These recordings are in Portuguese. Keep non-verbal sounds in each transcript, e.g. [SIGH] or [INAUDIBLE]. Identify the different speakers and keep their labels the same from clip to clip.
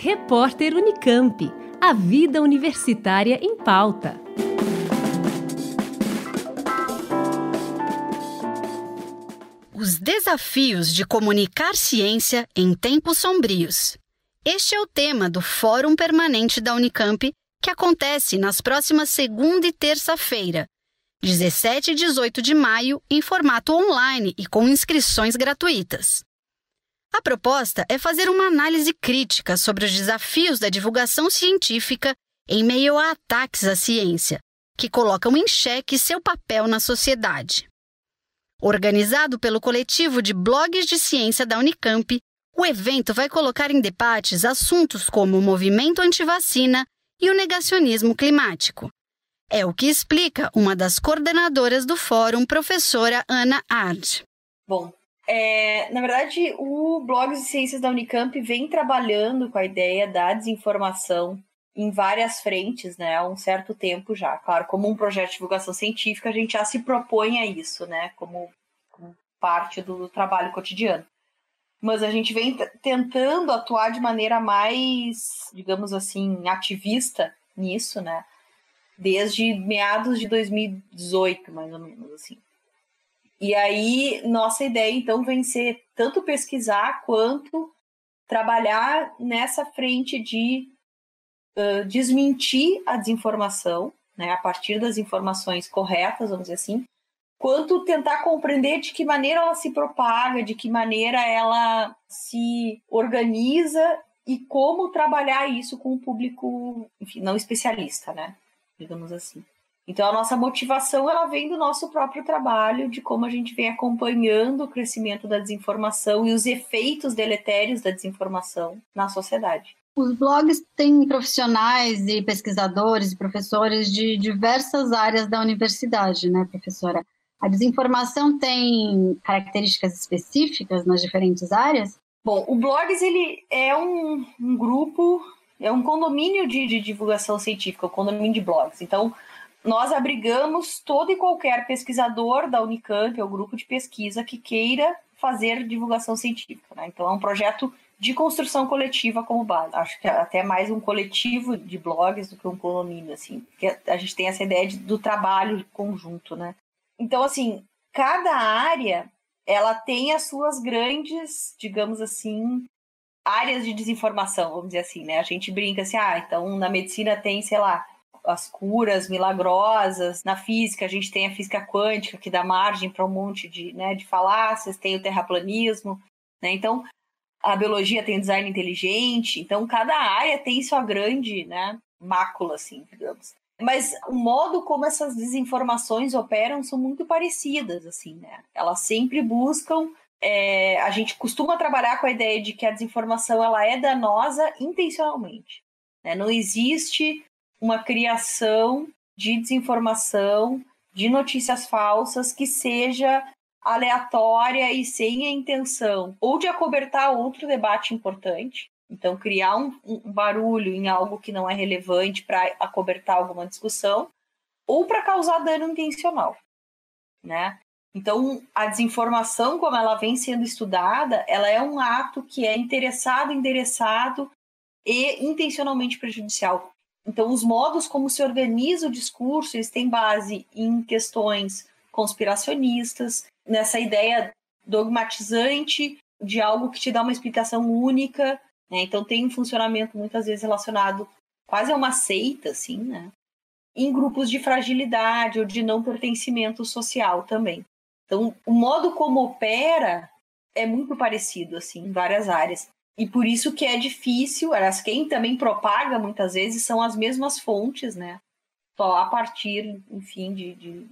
Speaker 1: Repórter Unicamp. A vida universitária em pauta.
Speaker 2: Os desafios de comunicar ciência em tempos sombrios. Este é o tema do Fórum Permanente da Unicamp, que acontece nas próximas segunda e terça-feira, 17 e 18 de maio, em formato online e com inscrições gratuitas. A proposta é fazer uma análise crítica sobre os desafios da divulgação científica em meio a ataques à ciência, que colocam em xeque seu papel na sociedade. Organizado pelo coletivo de blogs de ciência da Unicamp, o evento vai colocar em debates assuntos como o movimento antivacina e o negacionismo climático. É o que explica uma das coordenadoras do fórum, professora Ana Ard.
Speaker 3: Bom, é, na verdade, o blog de ciências da Unicamp vem trabalhando com a ideia da desinformação em várias frentes, né, há um certo tempo já. Claro, como um projeto de divulgação científica, a gente já se propõe a isso, né, como, como parte do trabalho cotidiano. Mas a gente vem tentando atuar de maneira mais, digamos assim, ativista nisso, né, desde meados de 2018, mais ou menos assim. E aí, nossa ideia, então, vem ser tanto pesquisar quanto trabalhar nessa frente de uh, desmentir a desinformação, né, a partir das informações corretas, vamos dizer assim, quanto tentar compreender de que maneira ela se propaga, de que maneira ela se organiza e como trabalhar isso com o público, enfim, não especialista, né, digamos assim. Então a nossa motivação ela vem do nosso próprio trabalho, de como a gente vem acompanhando o crescimento da desinformação e os efeitos deletérios da desinformação na sociedade.
Speaker 4: Os blogs têm profissionais e pesquisadores e professores de diversas áreas da universidade, né, professora? A desinformação tem características específicas nas diferentes áreas?
Speaker 3: Bom, o Blogs ele é um, um grupo, é um condomínio de, de divulgação científica, um condomínio de blogs. Então, nós abrigamos todo e qualquer pesquisador da Unicamp, ou grupo de pesquisa, que queira fazer divulgação científica. Né? Então, é um projeto de construção coletiva como base. Acho que é até mais um coletivo de blogs do que um condomínio, assim. Porque a gente tem essa ideia de, do trabalho conjunto, né? Então, assim, cada área, ela tem as suas grandes, digamos assim, áreas de desinformação, vamos dizer assim, né? A gente brinca assim, ah, então na medicina tem, sei lá, as curas milagrosas. Na física, a gente tem a física quântica, que dá margem para um monte de, né, de falácias, tem o terraplanismo. Né? Então, a biologia tem design inteligente. Então, cada área tem sua grande né, mácula, assim, digamos. Mas o modo como essas desinformações operam são muito parecidas, assim, né? Elas sempre buscam é, a gente costuma trabalhar com a ideia de que a desinformação ela é danosa intencionalmente. Né? Não existe uma criação de desinformação, de notícias falsas que seja aleatória e sem a intenção ou de acobertar outro debate importante. Então, criar um, um barulho em algo que não é relevante para acobertar alguma discussão, ou para causar dano intencional, né? Então, a desinformação, como ela vem sendo estudada, ela é um ato que é interessado, endereçado e intencionalmente prejudicial. Então, os modos como se organiza o discurso, eles têm base em questões conspiracionistas, nessa ideia dogmatizante de algo que te dá uma explicação única, né? Então, tem um funcionamento muitas vezes relacionado quase a uma seita, assim, né? Em grupos de fragilidade ou de não pertencimento social também. Então, o modo como opera é muito parecido, assim, em várias áreas. E por isso que é difícil, aliás, quem também propaga muitas vezes são as mesmas fontes, né? Só a partir, enfim, de, de,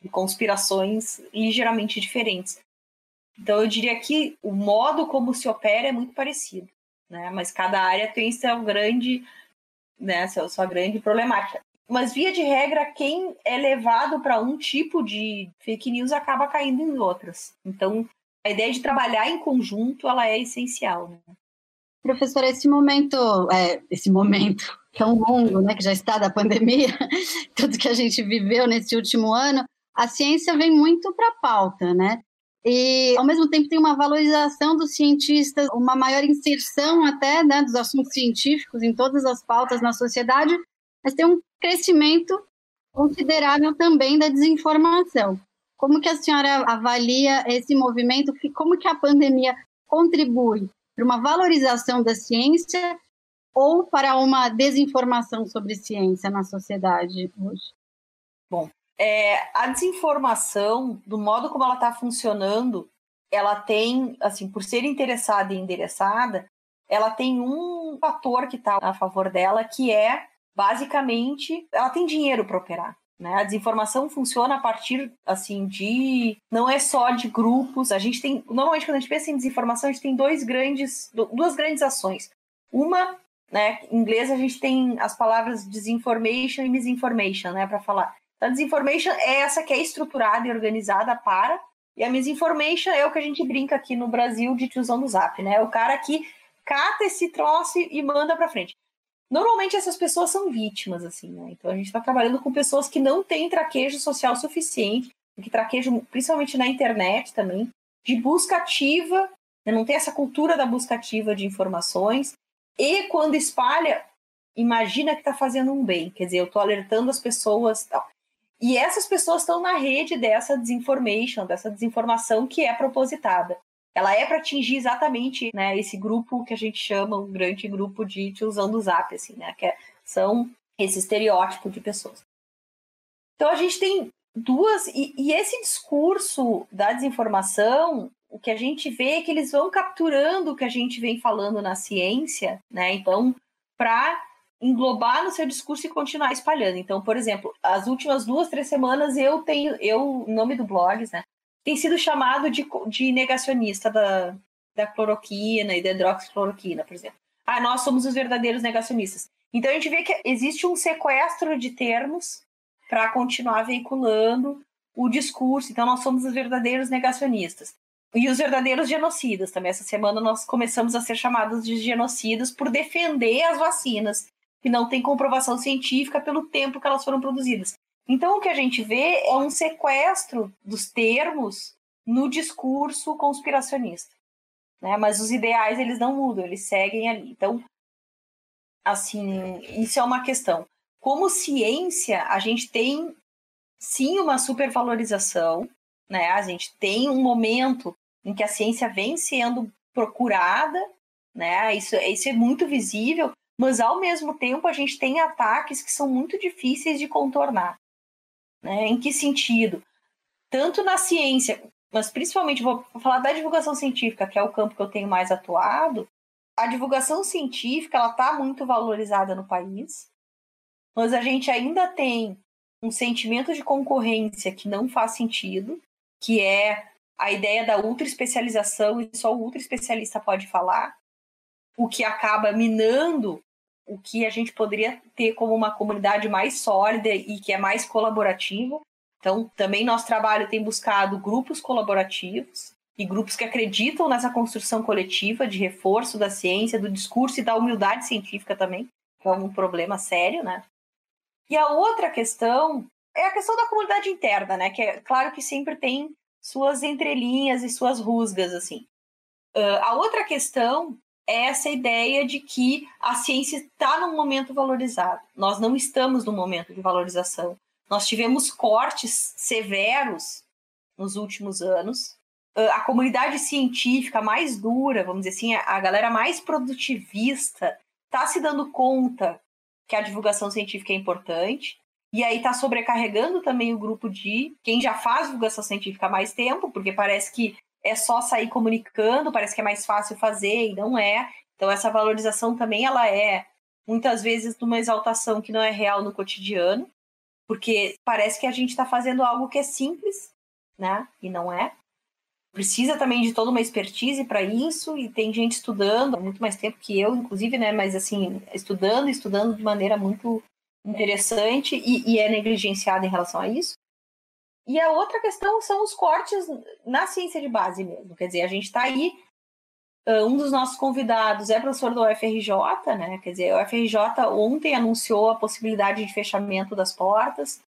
Speaker 3: de conspirações ligeiramente diferentes. Então eu diria que o modo como se opera é muito parecido, né? Mas cada área tem seu grande, né, sua, sua grande problemática. Mas via de regra, quem é levado para um tipo de fake news acaba caindo em outras. Então a ideia de trabalhar em conjunto ela é essencial. Né?
Speaker 4: Professora, esse momento, é, esse momento [LAUGHS] tão longo, né, que já está da pandemia, [LAUGHS] tudo que a gente viveu nesse último ano, a ciência vem muito para a pauta, né? e ao mesmo tempo tem uma valorização dos cientistas, uma maior inserção até né, dos assuntos científicos em todas as pautas na sociedade, mas tem um crescimento considerável também da desinformação. Como que a senhora avalia esse movimento? Como que a pandemia contribui para uma valorização da ciência ou para uma desinformação sobre ciência na sociedade hoje?
Speaker 3: Bom, é, a desinformação, do modo como ela está funcionando, ela tem, assim, por ser interessada e endereçada, ela tem um fator que está a favor dela, que é, basicamente, ela tem dinheiro para operar. Né? A desinformação funciona a partir, assim, de... Não é só de grupos, a gente tem... Normalmente, quando a gente pensa em desinformação, a gente tem dois grandes, duas grandes ações. Uma, né, em inglês a gente tem as palavras disinformation e misinformation, né, para falar a disinformation é essa que é estruturada e organizada para, e a misinformation é o que a gente brinca aqui no Brasil de tiozão do zap, né? É o cara que cata esse troço e manda para frente. Normalmente essas pessoas são vítimas, assim, né? Então a gente está trabalhando com pessoas que não têm traquejo social suficiente, que traquejo, principalmente na internet também, de busca ativa, né? não tem essa cultura da busca ativa de informações, e quando espalha, imagina que está fazendo um bem, quer dizer, eu estou alertando as pessoas tal. E essas pessoas estão na rede dessa desinformation, dessa desinformação que é propositada. Ela é para atingir exatamente né, esse grupo que a gente chama, um grande grupo de tiozão do zap, assim, né? Que é, são esse estereótipo de pessoas. Então a gente tem duas. E, e esse discurso da desinformação, o que a gente vê é que eles vão capturando o que a gente vem falando na ciência, né? Então, para englobar no seu discurso e continuar espalhando. Então, por exemplo, as últimas duas, três semanas eu tenho, eu, nome do blog, né, tem sido chamado de, de negacionista da, da cloroquina e da hidroxicloroquina, por exemplo. Ah, nós somos os verdadeiros negacionistas. Então a gente vê que existe um sequestro de termos para continuar veiculando o discurso. Então nós somos os verdadeiros negacionistas. E os verdadeiros genocidas também. Essa semana nós começamos a ser chamados de genocidas por defender as vacinas que não tem comprovação científica pelo tempo que elas foram produzidas. Então, o que a gente vê é um sequestro dos termos no discurso conspiracionista. Né? Mas os ideais, eles não mudam, eles seguem ali. Então, assim, isso é uma questão. Como ciência, a gente tem, sim, uma supervalorização, né? A gente tem um momento em que a ciência vem sendo procurada, né? Isso, isso é muito visível, mas ao mesmo tempo a gente tem ataques que são muito difíceis de contornar. Né? Em que sentido? Tanto na ciência, mas principalmente vou falar da divulgação científica, que é o campo que eu tenho mais atuado. A divulgação científica ela está muito valorizada no país, mas a gente ainda tem um sentimento de concorrência que não faz sentido, que é a ideia da ultra especialização e só o ultra especialista pode falar o que acaba minando o que a gente poderia ter como uma comunidade mais sólida e que é mais colaborativa. Então, também nosso trabalho tem buscado grupos colaborativos e grupos que acreditam nessa construção coletiva de reforço da ciência, do discurso e da humildade científica também, que é um problema sério, né? E a outra questão é a questão da comunidade interna, né? Que é claro que sempre tem suas entrelinhas e suas rusgas, assim. Uh, a outra questão é essa ideia de que a ciência está num momento valorizado. Nós não estamos num momento de valorização. Nós tivemos cortes severos nos últimos anos. Ah, a comunidade científica mais dura, vamos dizer assim, a galera mais produtivista, está se dando conta que a divulgação científica é importante. E aí está sobrecarregando também o grupo de quem já faz divulgação científica há mais tempo, porque parece que é só sair comunicando, parece que é mais fácil fazer e não é. Então essa valorização também ela é muitas vezes numa exaltação que não é real no cotidiano, porque parece que a gente está fazendo algo que é simples, né? E não é. Precisa também de toda uma expertise para isso e tem gente estudando há muito mais tempo que eu, inclusive, né? Mas assim, estudando, estudando de maneira muito interessante e, e é negligenciada em relação a isso. E a outra questão são os cortes na ciência de base mesmo. Quer dizer, a gente está aí. Um dos nossos convidados é professor do UFRJ, né? Quer dizer, o UFRJ ontem anunciou a possibilidade de fechamento das portas.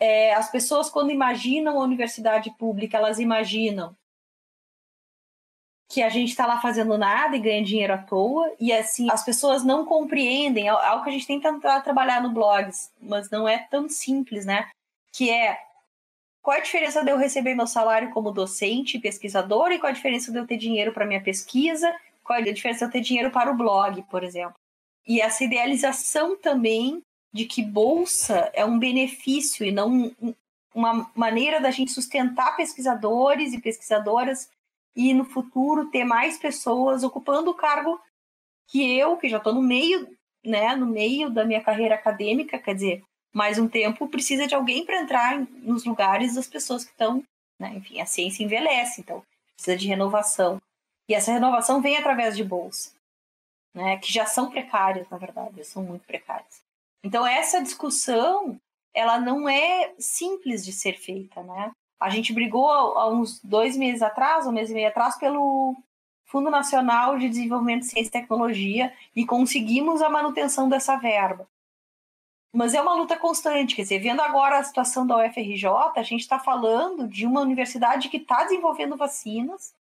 Speaker 3: É, as pessoas, quando imaginam a universidade pública, elas imaginam que a gente está lá fazendo nada e ganha dinheiro à toa, e assim, as pessoas não compreendem, é algo que a gente tem tentado trabalhar no blogs, mas não é tão simples, né? Que é qual a diferença de eu receber meu salário como docente, pesquisador, e qual a diferença de eu ter dinheiro para minha pesquisa, qual a diferença de eu ter dinheiro para o blog, por exemplo. E essa idealização também de que bolsa é um benefício e não uma maneira da gente sustentar pesquisadores e pesquisadoras e no futuro ter mais pessoas ocupando o cargo que eu, que já estou no meio, né, no meio da minha carreira acadêmica, quer dizer, mais um tempo precisa de alguém para entrar nos lugares das pessoas que estão, né? enfim, a ciência envelhece, então precisa de renovação. E essa renovação vem através de bolsa, né? que já são precárias, na verdade, são muito precárias. Então essa discussão, ela não é simples de ser feita, né? A gente brigou há uns dois meses atrás, um mês e meio atrás, pelo Fundo Nacional de Desenvolvimento de Ciência e Tecnologia e conseguimos a manutenção dessa verba. Mas é uma luta constante, quer dizer, vendo agora a situação da UFRJ, a gente está falando de uma universidade que está desenvolvendo vacinas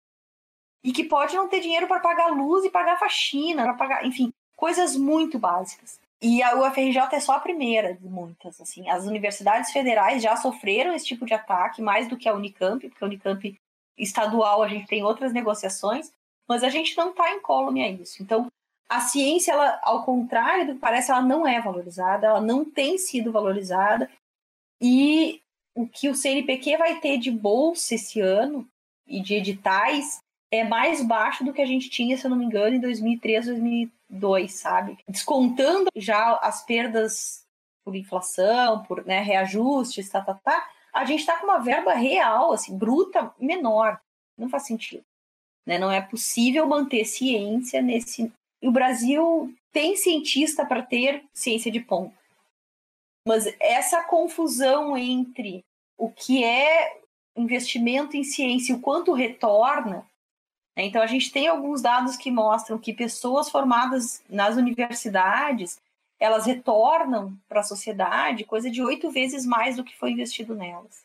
Speaker 3: e que pode não ter dinheiro para pagar luz e pagar faxina, para pagar, enfim, coisas muito básicas. E a UFRJ é só a primeira de muitas, assim. As universidades federais já sofreram esse tipo de ataque mais do que a Unicamp, porque a Unicamp estadual a gente tem outras negociações, mas a gente não está incólume a isso. Então, a ciência, ela, ao contrário do que parece, ela não é valorizada, ela não tem sido valorizada. E o que o CNPq vai ter de bolsa esse ano e de editais é mais baixo do que a gente tinha, se eu não me engano, em 2003, 2002, sabe? Descontando já as perdas por inflação, por né, reajustes, tá, tá, tá, a gente está com uma verba real, assim, bruta, menor. Não faz sentido. Né? Não é possível manter ciência nesse o Brasil tem cientista para ter ciência de ponta. Mas essa confusão entre o que é investimento em ciência e o quanto retorna. Né? Então, a gente tem alguns dados que mostram que pessoas formadas nas universidades elas retornam para a sociedade coisa de oito vezes mais do que foi investido nelas.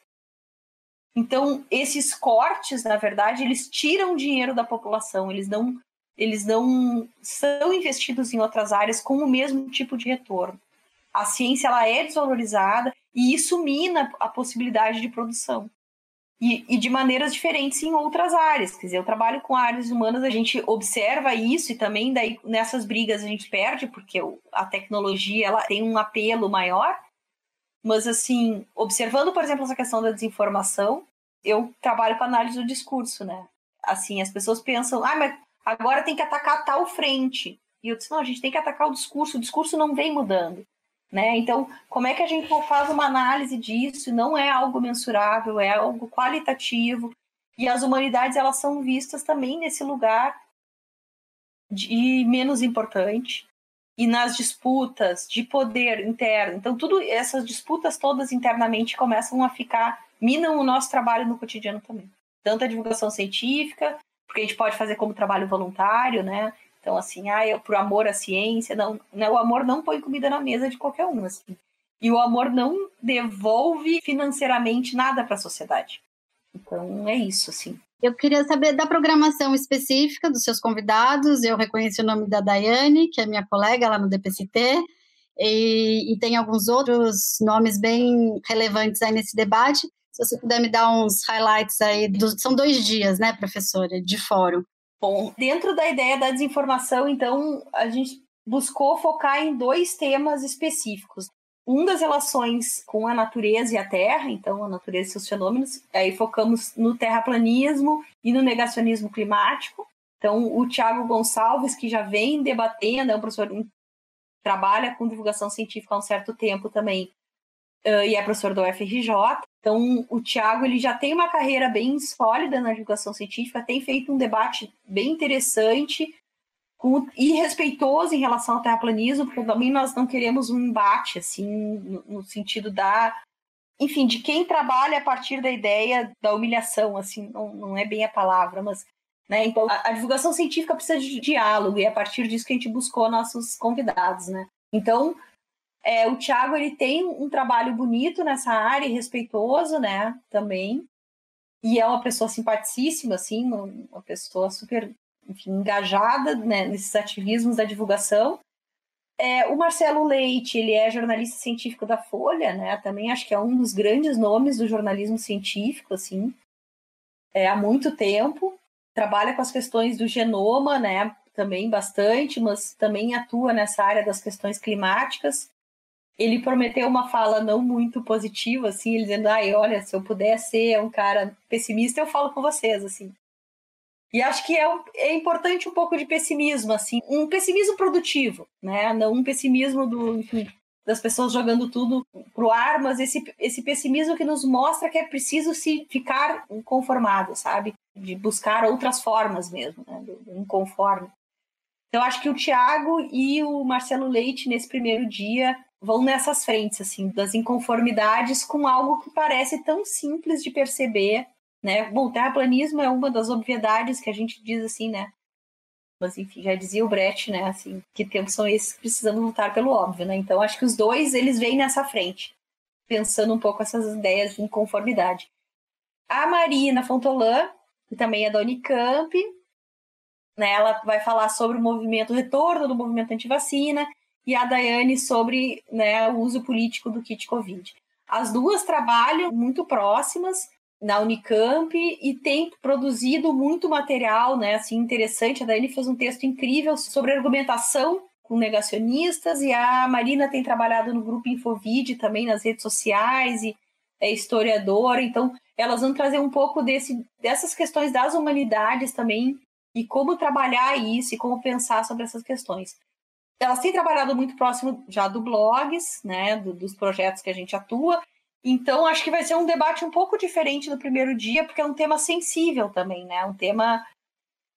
Speaker 3: Então, esses cortes, na verdade, eles tiram dinheiro da população, eles não eles não são investidos em outras áreas com o mesmo tipo de retorno. A ciência ela é desvalorizada e isso mina a possibilidade de produção. E, e, de maneiras diferentes em outras áreas. Quer dizer, eu trabalho com áreas humanas, a gente observa isso e também daí nessas brigas a gente perde, porque a tecnologia ela tem um apelo maior. Mas, assim, observando, por exemplo, essa questão da desinformação, eu trabalho com análise do discurso, né? Assim, as pessoas pensam, ah, mas agora tem que atacar tal frente. E eu disse, não, a gente tem que atacar o discurso, o discurso não vem mudando. Né? Então, como é que a gente faz uma análise disso? Não é algo mensurável, é algo qualitativo. E as humanidades elas são vistas também nesse lugar de menos importante e nas disputas de poder interno. Então, tudo essas disputas todas internamente começam a ficar minam o nosso trabalho no cotidiano também. Tanto a divulgação científica, porque a gente pode fazer como trabalho voluntário, né? Então, assim, ah, eu, por amor à ciência, não, né? o amor não põe comida na mesa de qualquer um, assim. E o amor não devolve financeiramente nada para a sociedade. Então, é isso, assim.
Speaker 4: Eu queria saber da programação específica dos seus convidados. Eu reconheci o nome da Daiane, que é minha colega lá no DPCT, e, e tem alguns outros nomes bem relevantes aí nesse debate. Se você puder me dar uns highlights aí, do, são dois dias, né, professora, de fórum.
Speaker 3: Bom, dentro da ideia da desinformação, então, a gente buscou focar em dois temas específicos. Um das relações com a natureza e a terra, então a natureza e seus fenômenos, aí focamos no terraplanismo e no negacionismo climático. Então, o Tiago Gonçalves, que já vem debatendo, é um professor trabalha com divulgação científica há um certo tempo também, e é professor do UFRJ. Então, o Tiago ele já tem uma carreira bem sólida na divulgação científica, tem feito um debate bem interessante e respeitoso em relação ao terraplanismo, porque também nós não queremos um embate, assim, no, no sentido da enfim, de quem trabalha a partir da ideia da humilhação, assim, não, não é bem a palavra, mas, né, então a, a, divulgação científica precisa de diálogo, e é a partir disso que a gente buscou nossos convidados, né. Então, é, o Thiago ele tem um trabalho bonito nessa área, respeitoso, né, também. e é uma pessoa simpaticíssima, assim, uma pessoa super enfim, engajada né, nesses ativismos da divulgação. É, o Marcelo Leite, ele é jornalista científico da Folha, né? Também acho que é um dos grandes nomes do jornalismo científico, assim, é, há muito tempo. Trabalha com as questões do genoma, né? Também bastante, mas também atua nessa área das questões climáticas. Ele prometeu uma fala não muito positiva, assim, ele dizendo, ai, olha, se eu puder ser um cara pessimista, eu falo com vocês, assim. E acho que é, é importante um pouco de pessimismo, assim, um pessimismo produtivo, né? Não um pessimismo do, enfim, das pessoas jogando tudo pro ar, mas esse, esse pessimismo que nos mostra que é preciso se ficar conformado, sabe? De buscar outras formas mesmo, né? Do, do inconforme. Então, acho que o Tiago e o Marcelo Leite, nesse primeiro dia, vão nessas frentes, assim, das inconformidades com algo que parece tão simples de perceber, né? Bom, terraplanismo é uma das obviedades que a gente diz assim, né? Mas enfim, já dizia o Brecht, né? Assim, que tempos são esses que precisamos lutar pelo óbvio, né? Então acho que os dois eles vêm nessa frente, pensando um pouco essas ideias de inconformidade. A Marina Fontolan, que também é da Unicamp, né? Ela vai falar sobre o movimento, o retorno do movimento antivacina, e a Daiane sobre né, o uso político do kit Covid. As duas trabalham muito próximas, na Unicamp e tem produzido muito material, né, assim, interessante. A Daiane fez um texto incrível sobre argumentação com negacionistas e a Marina tem trabalhado no grupo Infovid também nas redes sociais e é historiadora, então elas vão trazer um pouco desse, dessas questões das humanidades também e como trabalhar isso e como pensar sobre essas questões. Elas têm trabalhado muito próximo já do blogs, né, do, dos projetos que a gente atua, então, acho que vai ser um debate um pouco diferente do primeiro dia, porque é um tema sensível também, né? Um tema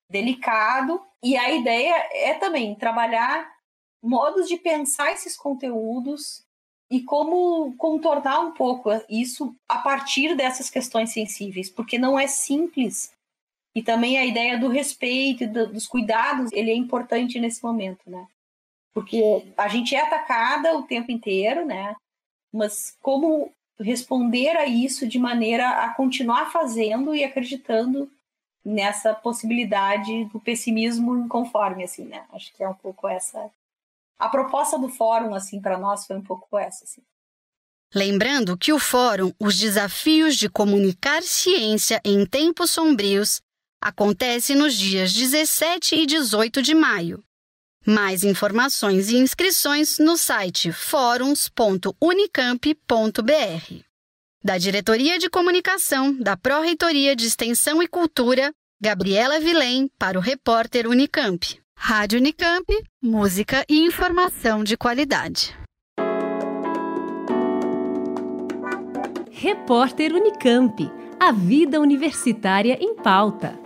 Speaker 3: delicado. E a ideia é também trabalhar modos de pensar esses conteúdos e como contornar um pouco isso a partir dessas questões sensíveis, porque não é simples. E também a ideia do respeito, dos cuidados, ele é importante nesse momento, né? Porque a gente é atacada o tempo inteiro, né? Mas como responder a isso de maneira a continuar fazendo e acreditando nessa possibilidade do pessimismo inconforme, assim, né? Acho que é um pouco essa a proposta do fórum, assim, para nós foi um pouco essa, assim.
Speaker 2: Lembrando que o fórum Os Desafios de Comunicar Ciência em Tempos Sombrios acontece nos dias 17 e 18 de maio. Mais informações e inscrições no site fóruns.unicamp.br. Da Diretoria de Comunicação da Pró-Reitoria de Extensão e Cultura, Gabriela Vilém para o repórter Unicamp. Rádio Unicamp, música e informação de qualidade.
Speaker 1: Repórter Unicamp. A vida universitária em pauta.